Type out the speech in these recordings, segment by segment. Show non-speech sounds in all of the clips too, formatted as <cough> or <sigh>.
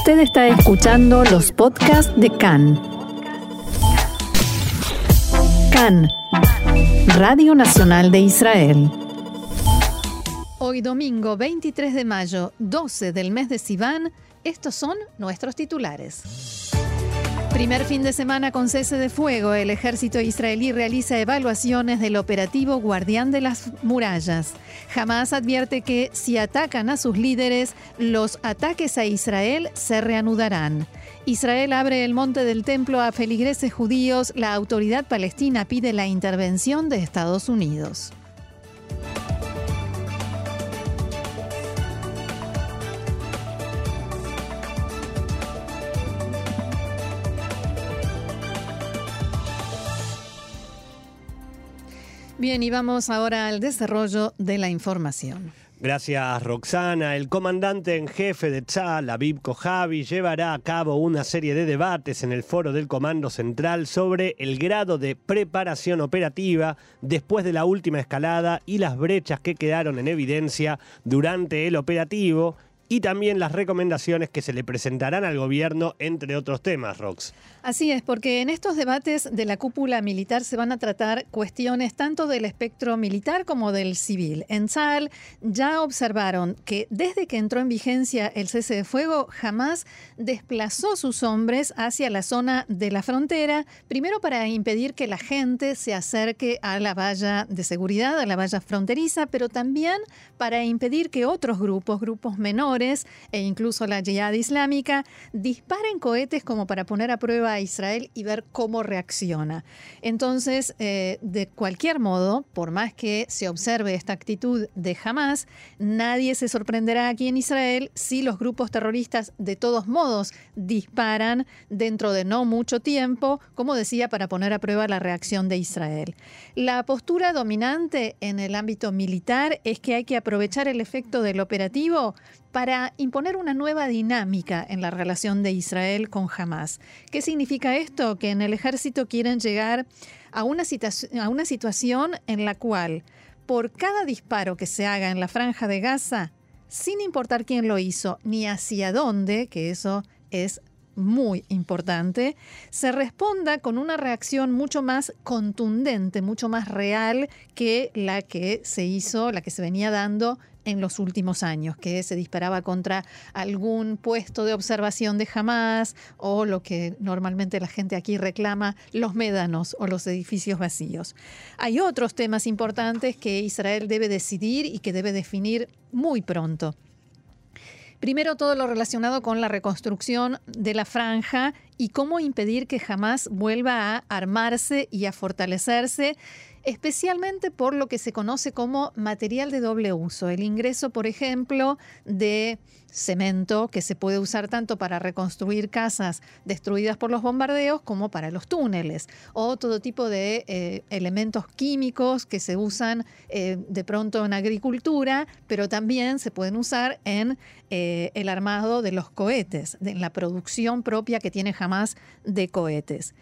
Usted está escuchando los podcasts de CAN. CAN, Radio Nacional de Israel. Hoy domingo 23 de mayo, 12 del mes de Sivan, estos son nuestros titulares. Primer fin de semana con cese de fuego, el ejército israelí realiza evaluaciones del operativo Guardián de las Murallas. Jamás advierte que si atacan a sus líderes, los ataques a Israel se reanudarán. Israel abre el monte del templo a feligreses judíos. La autoridad palestina pide la intervención de Estados Unidos. Bien, y vamos ahora al desarrollo de la información. Gracias, Roxana. El comandante en jefe de Tzal, Aviv Kojavi, llevará a cabo una serie de debates en el foro del Comando Central sobre el grado de preparación operativa después de la última escalada y las brechas que quedaron en evidencia durante el operativo y también las recomendaciones que se le presentarán al gobierno, entre otros temas, Rox. Así es, porque en estos debates de la cúpula militar se van a tratar cuestiones tanto del espectro militar como del civil. En Tzal ya observaron que desde que entró en vigencia el cese de fuego, jamás desplazó sus hombres hacia la zona de la frontera, primero para impedir que la gente se acerque a la valla de seguridad, a la valla fronteriza, pero también para impedir que otros grupos, grupos menores, e incluso la Jihad Islámica disparen cohetes como para poner a prueba a Israel y ver cómo reacciona. Entonces, eh, de cualquier modo, por más que se observe esta actitud de Hamas, nadie se sorprenderá aquí en Israel si los grupos terroristas de todos modos disparan dentro de no mucho tiempo, como decía, para poner a prueba la reacción de Israel. La postura dominante en el ámbito militar es que hay que aprovechar el efecto del operativo para imponer una nueva dinámica en la relación de Israel con Hamas. ¿Qué significa esto? Que en el ejército quieren llegar a una, a una situación en la cual por cada disparo que se haga en la franja de Gaza, sin importar quién lo hizo ni hacia dónde, que eso es muy importante, se responda con una reacción mucho más contundente, mucho más real que la que se hizo, la que se venía dando en los últimos años, que se disparaba contra algún puesto de observación de Hamas o lo que normalmente la gente aquí reclama, los médanos o los edificios vacíos. Hay otros temas importantes que Israel debe decidir y que debe definir muy pronto. Primero, todo lo relacionado con la reconstrucción de la franja y cómo impedir que jamás vuelva a armarse y a fortalecerse especialmente por lo que se conoce como material de doble uso. El ingreso, por ejemplo, de cemento que se puede usar tanto para reconstruir casas destruidas por los bombardeos como para los túneles, o todo tipo de eh, elementos químicos que se usan eh, de pronto en agricultura, pero también se pueden usar en eh, el armado de los cohetes, en la producción propia que tiene jamás de cohetes.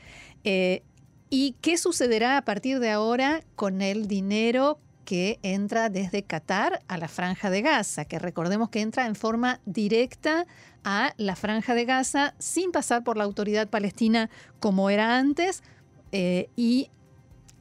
¿Y qué sucederá a partir de ahora con el dinero que entra desde Qatar a la franja de Gaza? Que recordemos que entra en forma directa a la franja de Gaza sin pasar por la autoridad palestina como era antes eh, y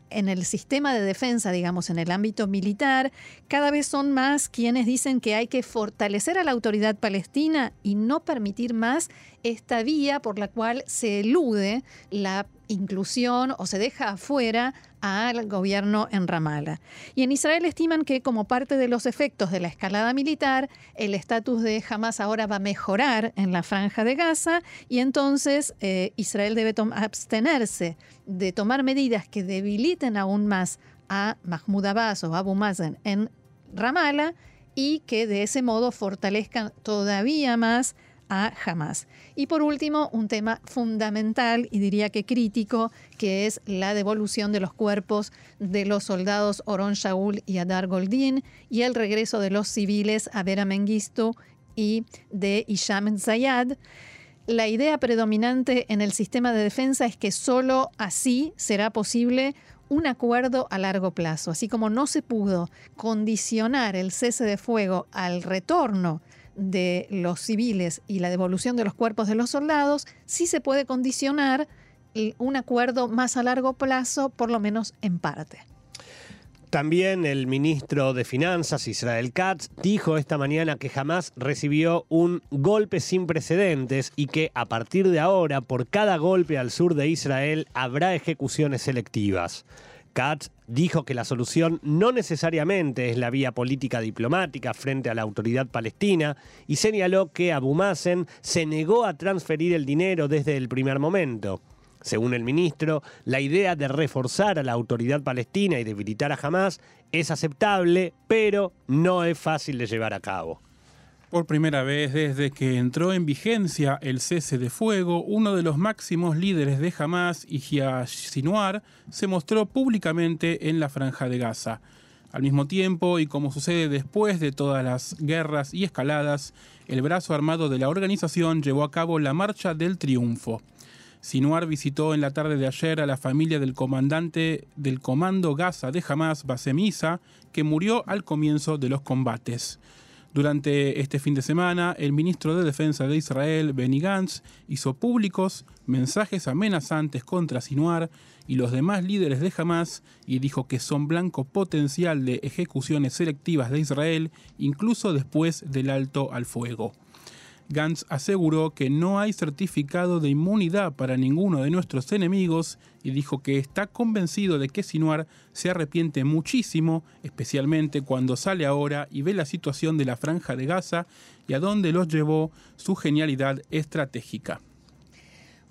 en el sistema de defensa, digamos, en el ámbito militar, cada vez son más quienes dicen que hay que fortalecer a la autoridad palestina y no permitir más esta vía por la cual se elude la inclusión o se deja afuera al gobierno en Ramallah. Y en Israel estiman que como parte de los efectos de la escalada militar, el estatus de Hamas ahora va a mejorar en la franja de Gaza y entonces eh, Israel debe abstenerse de tomar medidas que debiliten aún más a Mahmoud Abbas o Abu Mazen en Ramallah y que de ese modo fortalezcan todavía más a Hamas. Y por último, un tema fundamental y diría que crítico, que es la devolución de los cuerpos de los soldados Oron Shaul y Adar Goldin y el regreso de los civiles a Vera y de Isham Zayad. La idea predominante en el sistema de defensa es que solo así será posible un acuerdo a largo plazo, así como no se pudo condicionar el cese de fuego al retorno de los civiles y la devolución de los cuerpos de los soldados, sí se puede condicionar un acuerdo más a largo plazo, por lo menos en parte. También el ministro de Finanzas, Israel Katz, dijo esta mañana que jamás recibió un golpe sin precedentes y que a partir de ahora, por cada golpe al sur de Israel, habrá ejecuciones selectivas. Katz dijo que la solución no necesariamente es la vía política diplomática frente a la autoridad palestina y señaló que Abu Mazen se negó a transferir el dinero desde el primer momento. Según el ministro, la idea de reforzar a la autoridad palestina y debilitar a Hamas es aceptable, pero no es fácil de llevar a cabo. Por primera vez desde que entró en vigencia el cese de fuego, uno de los máximos líderes de Hamas, Yahya Sinwar, se mostró públicamente en la franja de Gaza. Al mismo tiempo, y como sucede después de todas las guerras y escaladas, el brazo armado de la organización llevó a cabo la Marcha del Triunfo. Sinuar visitó en la tarde de ayer a la familia del comandante del Comando Gaza de Hamas, Basemisa, que murió al comienzo de los combates. Durante este fin de semana, el ministro de Defensa de Israel, Benny Gantz, hizo públicos mensajes amenazantes contra Sinuar y los demás líderes de Hamas y dijo que son blanco potencial de ejecuciones selectivas de Israel, incluso después del alto al fuego. Gantz aseguró que no hay certificado de inmunidad para ninguno de nuestros enemigos y dijo que está convencido de que Sinuar se arrepiente muchísimo, especialmente cuando sale ahora y ve la situación de la franja de Gaza y a dónde los llevó su genialidad estratégica.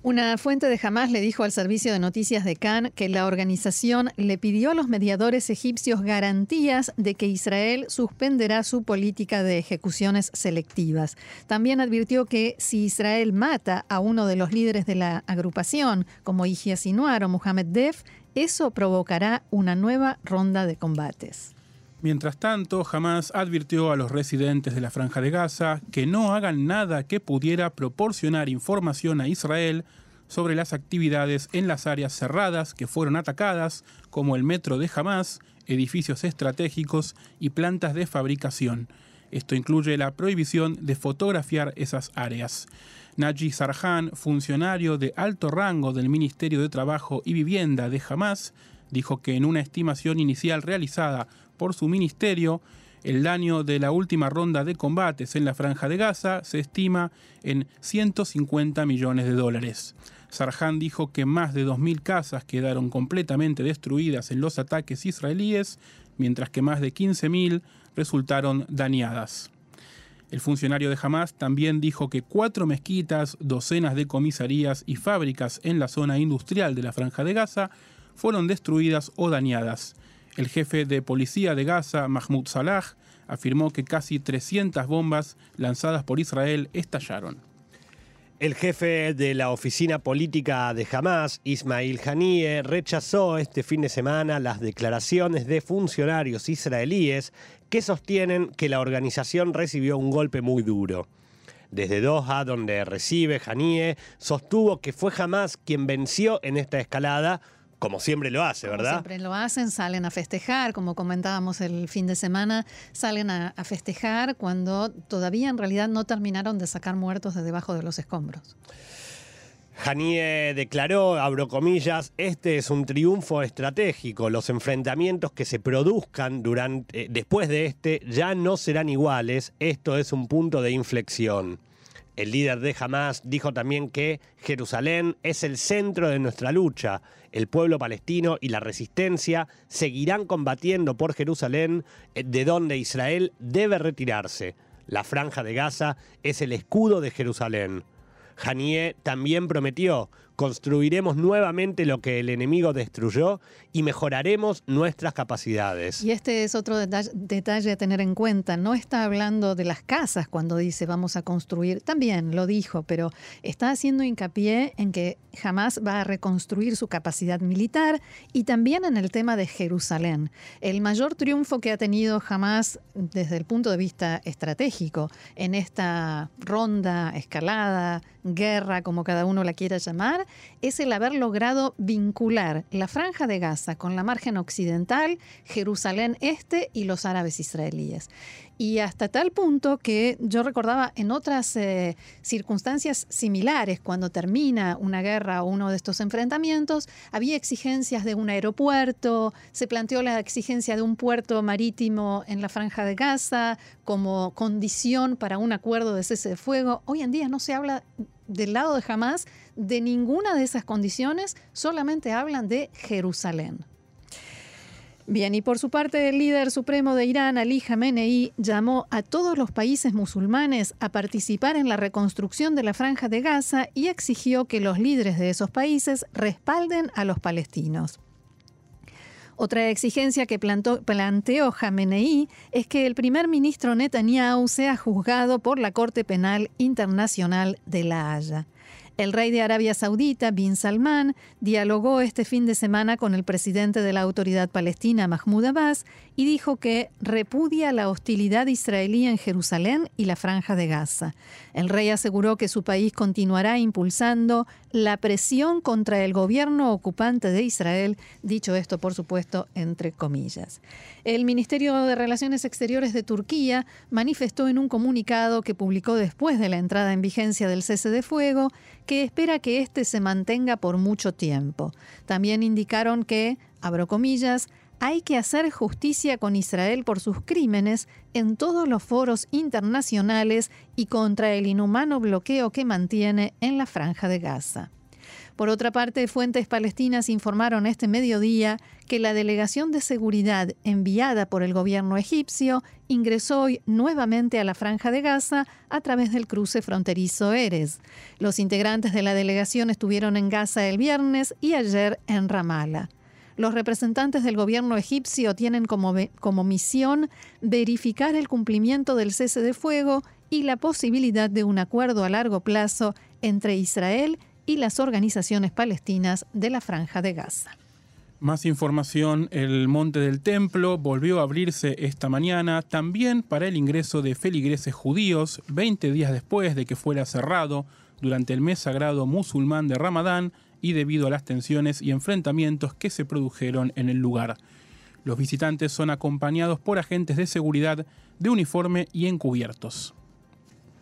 Una fuente de Hamas le dijo al servicio de noticias de Cannes que la organización le pidió a los mediadores egipcios garantías de que Israel suspenderá su política de ejecuciones selectivas. También advirtió que si Israel mata a uno de los líderes de la agrupación, como Sinuar o Mohamed Def, eso provocará una nueva ronda de combates. Mientras tanto, Hamas advirtió a los residentes de la Franja de Gaza que no hagan nada que pudiera proporcionar información a Israel sobre las actividades en las áreas cerradas que fueron atacadas, como el metro de Hamas, edificios estratégicos y plantas de fabricación. Esto incluye la prohibición de fotografiar esas áreas. Naji Sarhan, funcionario de alto rango del Ministerio de Trabajo y Vivienda de Hamas, dijo que en una estimación inicial realizada por su ministerio, el daño de la última ronda de combates en la franja de Gaza se estima en 150 millones de dólares. Sarhan dijo que más de 2.000 casas quedaron completamente destruidas en los ataques israelíes, mientras que más de 15.000 resultaron dañadas. El funcionario de Hamas también dijo que cuatro mezquitas, docenas de comisarías y fábricas en la zona industrial de la franja de Gaza fueron destruidas o dañadas. El jefe de policía de Gaza, Mahmoud Salah, afirmó que casi 300 bombas lanzadas por Israel estallaron. El jefe de la oficina política de Hamas, Ismail Haniyeh, rechazó este fin de semana las declaraciones de funcionarios israelíes que sostienen que la organización recibió un golpe muy duro. Desde Doha, donde recibe Haniyeh, sostuvo que fue Hamas quien venció en esta escalada como siempre lo hace, ¿verdad? siempre lo hacen, salen a festejar, como comentábamos el fin de semana, salen a, festejar cuando todavía en realidad no terminaron de sacar muertos de debajo de los escombros. Janie declaró, abro comillas, este es un triunfo estratégico. Los enfrentamientos que se produzcan durante, eh, después de este ya no serán iguales. Esto es un punto de inflexión. El líder de Hamas dijo también que Jerusalén es el centro de nuestra lucha. El pueblo palestino y la resistencia seguirán combatiendo por Jerusalén, eh, de donde Israel debe retirarse. La franja de Gaza es el escudo de Jerusalén. Janie también prometió construiremos nuevamente lo que el enemigo destruyó y mejoraremos nuestras capacidades. Y este es otro detalle, a tener en cuenta. No está hablando de las casas cuando dice vamos a construir. También lo dijo, pero está haciendo hincapié en que jamás va a reconstruir su capacidad militar y también en el tema de Jerusalén. El mayor triunfo que ha tenido jamás desde el punto de vista estratégico en esta ronda, escalada, guerra, como cada uno la quiera llamar, es el haber logrado vincular la franja de Gaza con la margen occidental, Jerusalén Este y los árabes israelíes. Y hasta tal punto que yo recordaba en otras eh, circunstancias similares, cuando termina una guerra o uno de estos enfrentamientos, había exigencias de un aeropuerto, se planteó la exigencia de un puerto marítimo en la franja de Gaza como condición para un acuerdo de cese de fuego. Hoy en día no se habla del lado de Hamas de ninguna de esas condiciones, solamente hablan de Jerusalén. Bien, y por su parte el líder supremo de Irán, Ali Khamenei, llamó a todos los países musulmanes a participar en la reconstrucción de la franja de Gaza y exigió que los líderes de esos países respalden a los palestinos. Otra exigencia que planteó Khamenei es que el primer ministro Netanyahu sea juzgado por la Corte Penal Internacional de La Haya. El rey de Arabia Saudita, bin Salman, dialogó este fin de semana con el presidente de la autoridad palestina, Mahmoud Abbas, y dijo que repudia la hostilidad israelí en Jerusalén y la franja de Gaza. El rey aseguró que su país continuará impulsando la presión contra el gobierno ocupante de Israel, dicho esto por supuesto entre comillas. El Ministerio de Relaciones Exteriores de Turquía manifestó en un comunicado que publicó después de la entrada en vigencia del cese de fuego que espera que éste se mantenga por mucho tiempo. También indicaron que, abro comillas, hay que hacer justicia con Israel por sus crímenes en todos los foros internacionales y contra el inhumano bloqueo que mantiene en la franja de Gaza. Por otra parte, fuentes palestinas informaron este mediodía que la delegación de seguridad enviada por el gobierno egipcio ingresó hoy nuevamente a la franja de Gaza a través del cruce fronterizo Erez. Los integrantes de la delegación estuvieron en Gaza el viernes y ayer en Ramallah. Los representantes del gobierno egipcio tienen como, como misión verificar el cumplimiento del cese de fuego y la posibilidad de un acuerdo a largo plazo entre Israel y las organizaciones palestinas de la Franja de Gaza. Más información, el Monte del Templo volvió a abrirse esta mañana también para el ingreso de feligreses judíos 20 días después de que fuera cerrado durante el mes sagrado musulmán de Ramadán y debido a las tensiones y enfrentamientos que se produjeron en el lugar. Los visitantes son acompañados por agentes de seguridad de uniforme y encubiertos.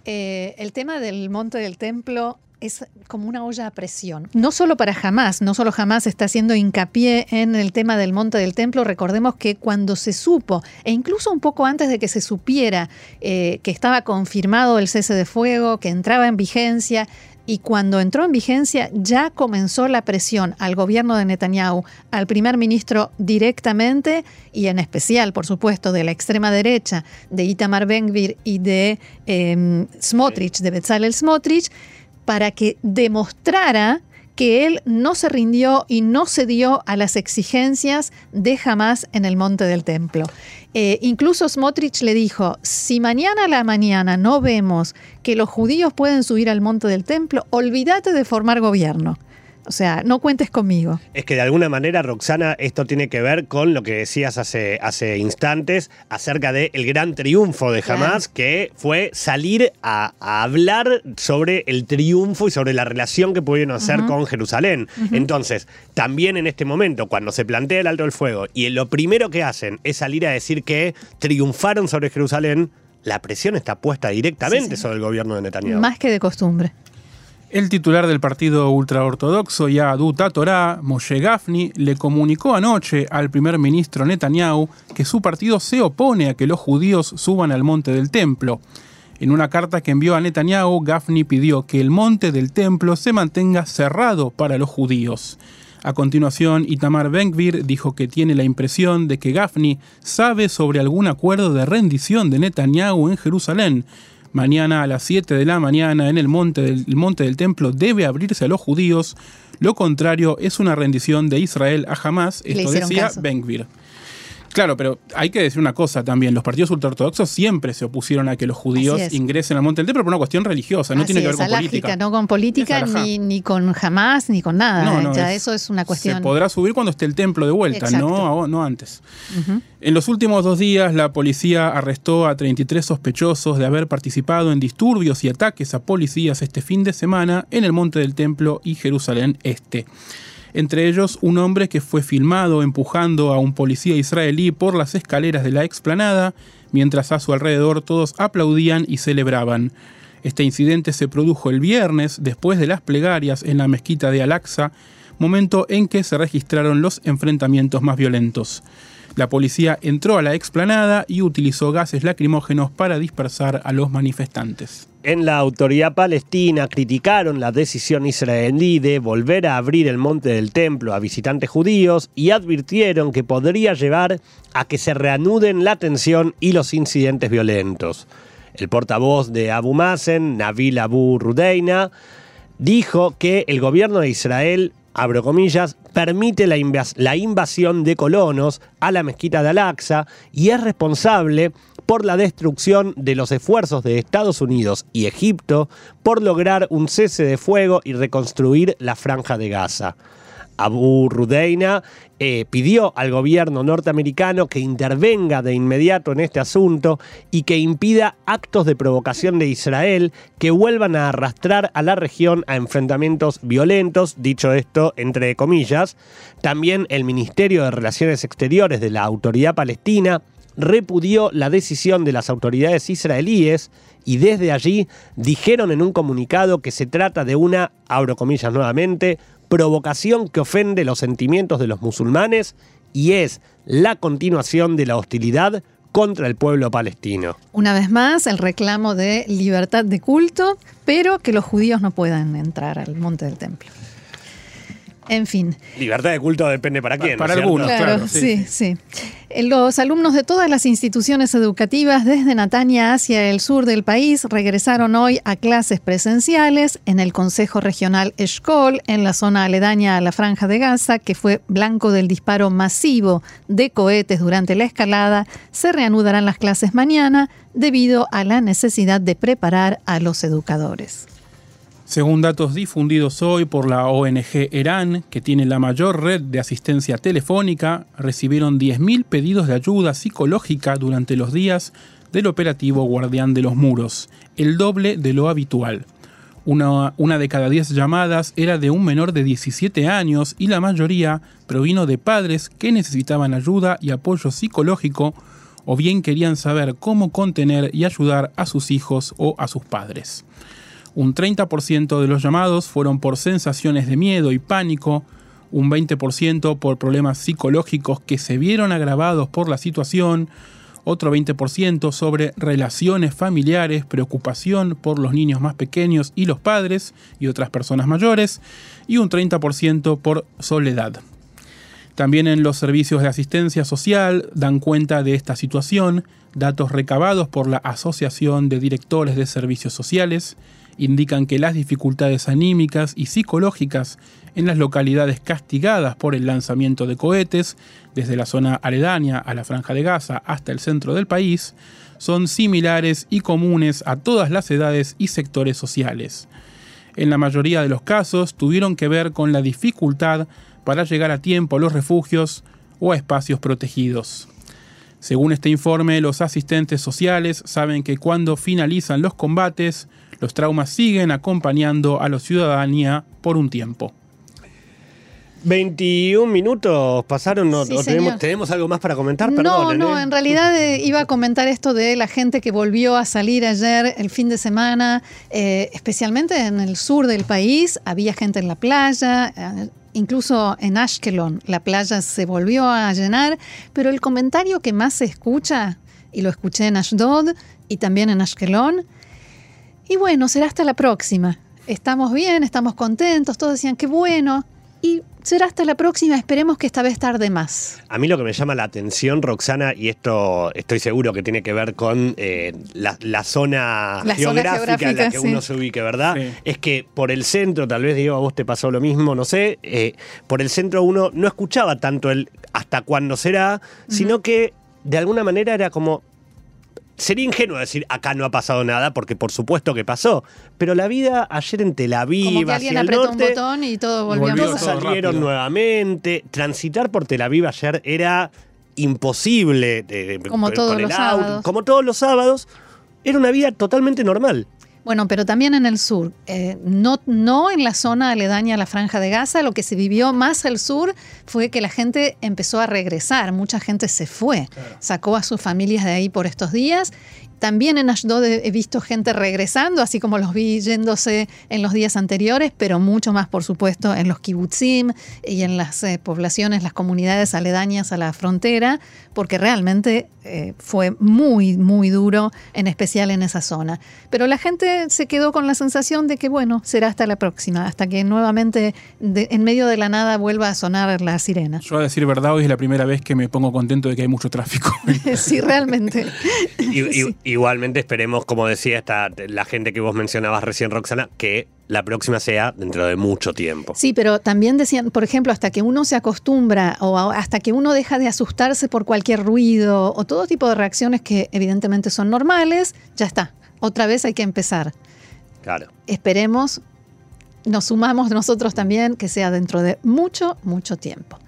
Eh, el tema del Monte del Templo es como una olla a presión. No solo para Hamas, no solo Hamas está haciendo hincapié en el tema del monte del templo, recordemos que cuando se supo, e incluso un poco antes de que se supiera eh, que estaba confirmado el cese de fuego, que entraba en vigencia, y cuando entró en vigencia ya comenzó la presión al gobierno de Netanyahu, al primer ministro directamente y en especial, por supuesto, de la extrema derecha, de Itamar Ben-Gvir y de eh, Smotrich, de Bezalel Smotrich, para que demostrara que él no se rindió y no cedió a las exigencias de Hamas en el monte del templo. Eh, incluso Smotrich le dijo, si mañana a la mañana no vemos que los judíos pueden subir al monte del templo, olvídate de formar gobierno. O sea, no cuentes conmigo. Es que de alguna manera, Roxana, esto tiene que ver con lo que decías hace, hace instantes acerca del el gran triunfo de Hamas, que fue salir a, hablar sobre el triunfo y sobre la relación que pudieron hacer con Jerusalén. Entonces, también en este momento, cuando se plantea el alto del fuego y lo primero que hacen es salir a decir que triunfaron sobre Jerusalén, la presión está puesta directamente sobre el gobierno de Netanyahu. Más que de costumbre. El titular del partido ultraortodoxo Yahadut Torah, Moshe Gafni, le comunicó anoche al primer ministro Netanyahu que su partido se opone a que los judíos suban al monte del templo. En una carta que envió a Netanyahu, Gafni pidió que el monte del templo se mantenga cerrado para los judíos. A continuación, Itamar Ben-Gvir dijo que tiene la impresión de que Gafni sabe sobre algún acuerdo de rendición de Netanyahu en Jerusalén, Mañana a las 7 de la mañana en el monte del, monte del templo debe abrirse a los judíos. Lo contrario es una rendición de Israel a Hamas. Esto decía Ben-Gvir. Claro, pero hay que decir una cosa también. Los partidos ultraortodoxos siempre se opusieron a que los judíos ingresen al Monte del Templo por una cuestión religiosa, no tiene que ver con política. No con política, ni, ni, con Hamas, ni con nada. No, ya eso es una cuestión. Se podrá subir cuando esté el templo de vuelta, no, no antes. En los últimos dos días, la policía arrestó a 33 sospechosos de haber participado en disturbios y ataques a policías este fin de semana en el Monte del Templo y Jerusalén Este entre ellos un hombre que fue filmado empujando a un policía israelí por las escaleras de la explanada, mientras a su alrededor todos aplaudían y celebraban. Este incidente se produjo el viernes después de las plegarias en la mezquita de Al-Aqsa, momento en que se registraron los enfrentamientos más violentos. La policía entró a la explanada y utilizó gases lacrimógenos para dispersar a los manifestantes. En la autoridad palestina criticaron la decisión israelí de volver a abrir el monte del templo a visitantes judíos y advirtieron que podría llevar a que se reanuden la tensión y los incidentes violentos. El portavoz de Abu Mazen, Nabil Abu Rudeina, dijo que el gobierno de Israel abro comillas, permite la, invasión de colonos a la mezquita de Al-Aqsa y es responsable por la destrucción de los esfuerzos de Estados Unidos y Egipto por lograr un cese de fuego y reconstruir la franja de Gaza. Abu Rudeina eh, pidió al gobierno norteamericano que intervenga de inmediato en este asunto y que impida actos de provocación de Israel que vuelvan a arrastrar a la región a enfrentamientos violentos, dicho esto entre comillas. También el Ministerio de Relaciones Exteriores de la Autoridad Palestina repudió la decisión de las autoridades israelíes y desde allí dijeron en un comunicado que se trata de una, abro comillas nuevamente, provocación que ofende los sentimientos de los musulmanes y es la continuación de la hostilidad contra el pueblo palestino. Una vez más, el reclamo de libertad de culto, pero que los judíos no puedan entrar al monte del templo. En fin. Libertad de culto depende para quién. Para algunos, claro. sí, sí. Los alumnos de todas las instituciones educativas desde Natania hacia el sur del país regresaron hoy a clases presenciales en el Consejo Regional Eshkol, en la zona aledaña a la Franja de Gaza, que fue blanco del disparo masivo de cohetes durante la escalada. Se reanudarán las clases mañana debido a la necesidad de preparar a los educadores. Según datos difundidos hoy por la ONG ERAN, que tiene la mayor red de asistencia telefónica, recibieron 10.000 pedidos de ayuda psicológica durante los días del operativo Guardián de los Muros, el doble de lo habitual. Una, una, de cada 10 llamadas era de un menor de 17 años y la mayoría provino de padres que necesitaban ayuda y apoyo psicológico o bien querían saber cómo contener y ayudar a sus hijos o a sus padres. Un 30% de los llamados fueron por sensaciones de miedo y pánico, un 20% por problemas psicológicos que se vieron agravados por la situación, otro 20% sobre relaciones familiares, preocupación por los niños más pequeños y los padres y otras personas mayores, y un 30% por soledad. También en los servicios de asistencia social dan cuenta de esta situación datos recabados por la Asociación de Directores de Servicios Sociales, indican que las dificultades anímicas y psicológicas en las localidades castigadas por el lanzamiento de cohetes, desde la zona aledaña a la franja de Gaza hasta el centro del país, son similares y comunes a todas las edades y sectores sociales. En la mayoría de los casos tuvieron que ver con la dificultad para llegar a tiempo a los refugios o a espacios protegidos. Según este informe, los asistentes sociales saben que cuando finalizan los combates, los traumas siguen acompañando a la ciudadanía por un tiempo. 21 minutos pasaron, no, tenemos, algo más para comentar? no, no, en realidad eh, iba a comentar esto de la gente que volvió a salir ayer, el fin de semana, eh, especialmente en el sur del país, había gente en la playa, eh, incluso en Ashkelon la playa se volvió a llenar, pero el comentario que más se escucha, y lo escuché en Ashdod y también en Ashkelon, y bueno, será hasta la próxima. Estamos bien, estamos contentos, todos decían, qué bueno. y será hasta la próxima, esperemos que esta vez tarde más. A mí lo que me llama la atención, Roxana, y esto estoy seguro que tiene que ver con eh, la, la zona La zona geográfica en la que sí. uno se ubique, ¿verdad? Sí. Es que por el centro, tal vez digo, a vos te pasó lo mismo, no sé, eh, por el centro uno no escuchaba tanto el hasta cuándo será, sino que de alguna manera era como, Sería ingenuo decir acá no ha pasado nada, porque por supuesto que pasó. Pero la vida ayer en Tel Aviv, Como que alguien hacia el apretó un botón y todo volvió, volvió a pasar. todo salieron rápido. nuevamente. Transitar por Tel Aviv ayer era imposible. eh, Como con todos el los auto, sábados. Como todos los sábados. Era una vida totalmente normal. Bueno, pero también en el sur, eh, no, no en la zona aledaña a la franja de Gaza, lo que se vivió más al sur fue que la gente empezó a regresar, mucha gente se fue, sacó a sus familias de ahí por estos días. También en Ashdod he visto gente regresando, así como los vi yéndose en los días anteriores, pero mucho más, por supuesto, en los kibbutzim y en las eh, poblaciones, las comunidades aledañas a la frontera, porque realmente eh, fue muy, muy duro, en especial en esa zona. Pero la gente se quedó con la sensación de que, bueno, será hasta la próxima, hasta que nuevamente de- en medio de la nada vuelva a sonar la sirena. Yo a decir verdad, hoy es la primera vez que me pongo contento de que hay mucho tráfico. <laughs> sí, realmente. I- i- <laughs> Igualmente esperemos, como decía esta, la gente que vos mencionabas recién, Roxana, que la próxima sea dentro de mucho tiempo. Sí, pero también decían, por ejemplo, hasta que uno se acostumbra o hasta que uno deja de asustarse por cualquier ruido o todo tipo de reacciones que evidentemente son normales, ya está. Otra vez hay que empezar. Claro. Esperemos, nos sumamos nosotros también, que sea dentro de mucho, mucho tiempo.